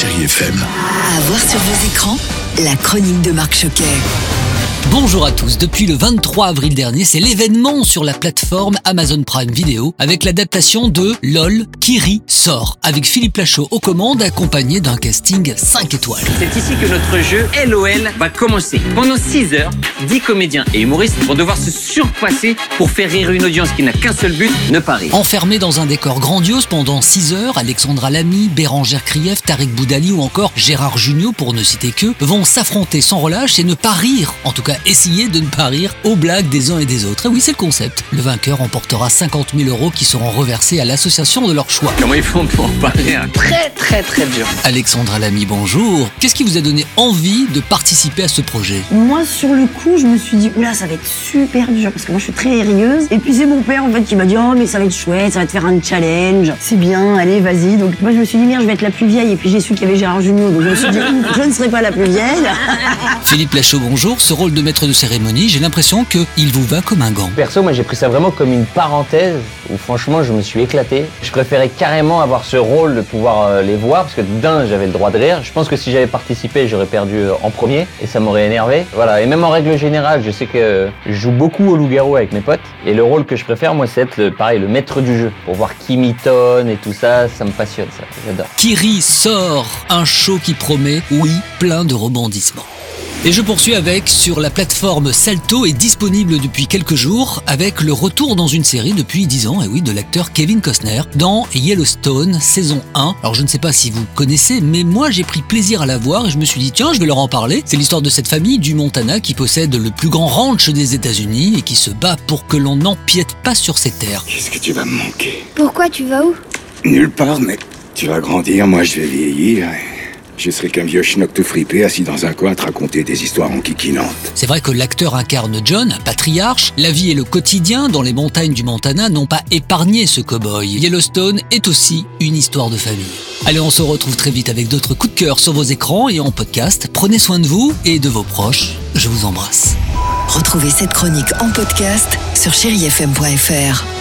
Chérie. À voir sur vos écrans, la chronique de Marc Choquet. Bonjour à tous. Depuis le 23 avril dernier, c'est l'événement sur la plateforme Amazon Prime Video avec l'adaptation de LOL Kiri sort avec Philippe Lachaud aux commandes accompagné d'un casting 5 étoiles. C'est ici que notre jeu LOL va commencer. Pendant 6 heures, 10 comédiens et humoristes vont devoir se surpasser pour faire rire une audience qui n'a qu'un seul but, ne pas rire. Enfermés dans un décor grandiose pendant 6 heures, Alexandra Lamy, Bérangère Krief, Tarek Boudali ou encore Gérard Jugnot, pour ne citer que, vont s'affronter sans relâche et ne pas rire, en tout cas essayer de ne pas rire aux blagues des uns et des autres. Et oui, c'est le concept. Le vainqueur remportera 50 000 euros qui seront reversés à l'association de leur choix. Comment ils font pour parler un très très très dur Alexandra Lamy, bonjour. Qu'est-ce qui vous a donné envie de participer à ce projet? Moi, sur le coup, je me suis dit, oula, ça va être super dur parce que moi, je suis très rieuse. Et puis, c'est mon père, en fait, qui m'a dit, oh, mais ça va être chouette, ça va te faire un challenge. C'est bien, allez, vas-y. Donc, moi, je me suis dit, merde, je vais être la plus vieille. Et puis, j'ai su qu'il y avait Gérard Junior. Donc, je me suis dit, je ne serai pas la plus vieille. Philippe Lachaud, bonjour. Ce rôle de maître de cérémonie, j'ai l'impression qu'il vous va comme un gant. Perso, moi j'ai pris ça vraiment comme une parenthèse où franchement je me suis éclaté. Je préférais carrément avoir ce rôle de pouvoir euh, les voir parce que d'un j'avais le droit de rire. Je pense que si j'avais participé j'aurais perdu euh, en premier et ça m'aurait énervé. Voilà, et même en règle générale, je sais que je joue beaucoup au loup-garou avec mes potes et le rôle que je préfère moi c'est être le, pareil, le maître du jeu pour voir qui mitonne et tout ça, ça me passionne ça, j'adore. Kiri sort, un show qui promet, oui, plein de rebondissements. Et je poursuis avec, sur la plateforme Salto est disponible depuis quelques jours, avec le retour dans une série depuis 10 ans, et oui, de l'acteur Kevin Costner, dans Yellowstone, saison 1. Alors je ne sais pas si vous connaissez, mais moi j'ai pris plaisir à la voir et je me suis dit, tiens, je vais leur en parler. C'est l'histoire de cette famille du Montana qui possède le plus grand ranch des États-Unis et qui se bat pour que l'on n'empiète pas sur ses terres. Qu'est-ce que tu vas me manquer? Pourquoi tu vas où? Nulle part, mais tu vas grandir, moi je vais vieillir. et Je serai qu'un vieux schnock tout fripé assis dans un coin à te raconter des histoires enquiquinantes. C'est vrai que l'acteur incarne John, un patriarche. La vie et le quotidien dans les montagnes du Montana n'ont pas épargné ce cow-boy. Yellowstone est aussi une histoire de famille. Allez, on se retrouve très vite avec d'autres coups de cœur sur vos écrans et en podcast. Prenez soin de vous et de vos proches. Je vous embrasse. Retrouvez cette chronique en podcast sur chérifm.fr.